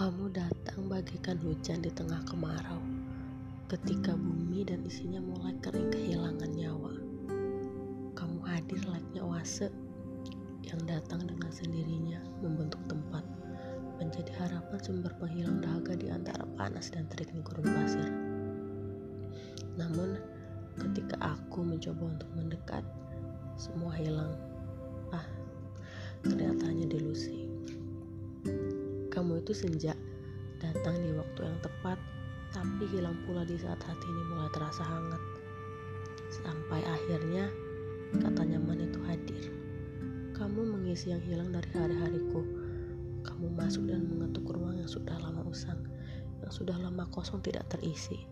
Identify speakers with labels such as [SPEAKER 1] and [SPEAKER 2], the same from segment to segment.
[SPEAKER 1] Kamu datang bagaikan hujan di tengah kemarau, ketika bumi dan isinya mulai kering kehilangan nyawa. Kamu hadir layaknya oase yang datang dengan sendirinya membentuk tempat, menjadi harapan sumber penghilang dahaga di antara panas dan teriknya gurun pasir. Namun, ketika aku mencoba untuk mendekat, semua hilang. Ah, ternyata hanya delusi. Kamu itu senja, datang di waktu yang tepat, tapi hilang pula di saat hati ini mulai terasa hangat. Sampai akhirnya kata nyaman itu hadir. Kamu mengisi yang hilang dari hari-hariku. Kamu masuk dan mengetuk ruang yang sudah lama usang, yang sudah lama kosong tidak terisi.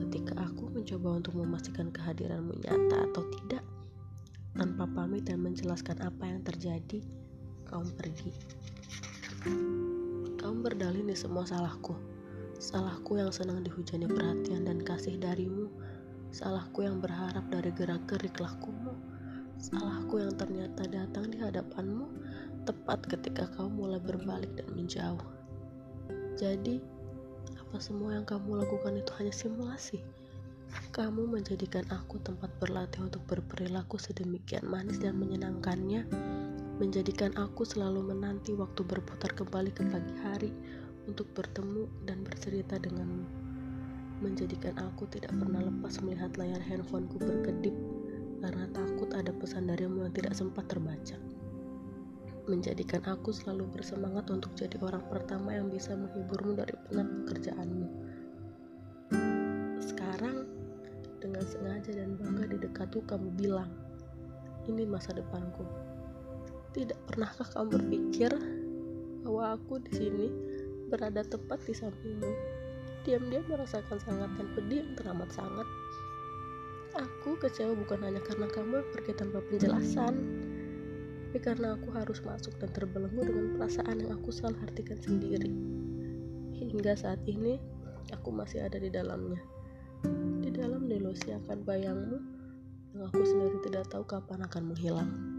[SPEAKER 1] Ketika aku mencoba untuk memastikan kehadiranmu nyata atau tidak, tanpa pamit dan menjelaskan apa yang terjadi, kamu pergi. Kamu berdalih ini semua salahku. Salahku yang senang dihujani perhatian dan kasih darimu. Salahku yang berharap dari gerak-gerik lakumu. Salahku yang ternyata datang di hadapanmu tepat ketika kau mulai berbalik dan menjauh. Jadi, apa semua yang kamu lakukan itu hanya simulasi? Kamu menjadikan aku tempat berlatih untuk berperilaku sedemikian manis dan menyenangkannya menjadikan aku selalu menanti waktu berputar kembali ke pagi hari untuk bertemu dan bercerita denganmu. Menjadikan aku tidak pernah lepas melihat layar handphoneku berkedip karena takut ada pesan darimu yang tidak sempat terbaca. Menjadikan aku selalu bersemangat untuk jadi orang pertama yang bisa menghiburmu dari penat pekerjaanmu. Sekarang, dengan sengaja dan bangga di dekatku kamu bilang, ini masa depanku. Tidak pernahkah kamu berpikir bahwa aku di sini berada tepat di sampingmu? Diam-diam merasakan sangat dan pedih yang teramat sangat. Aku kecewa bukan hanya karena kamu pergi tanpa penjelasan, tapi karena aku harus masuk dan terbelenggu dengan perasaan yang aku salah artikan sendiri. Hingga saat ini, aku masih ada di dalamnya. Di dalam delusi akan bayangmu, yang aku sendiri tidak tahu kapan akan menghilang.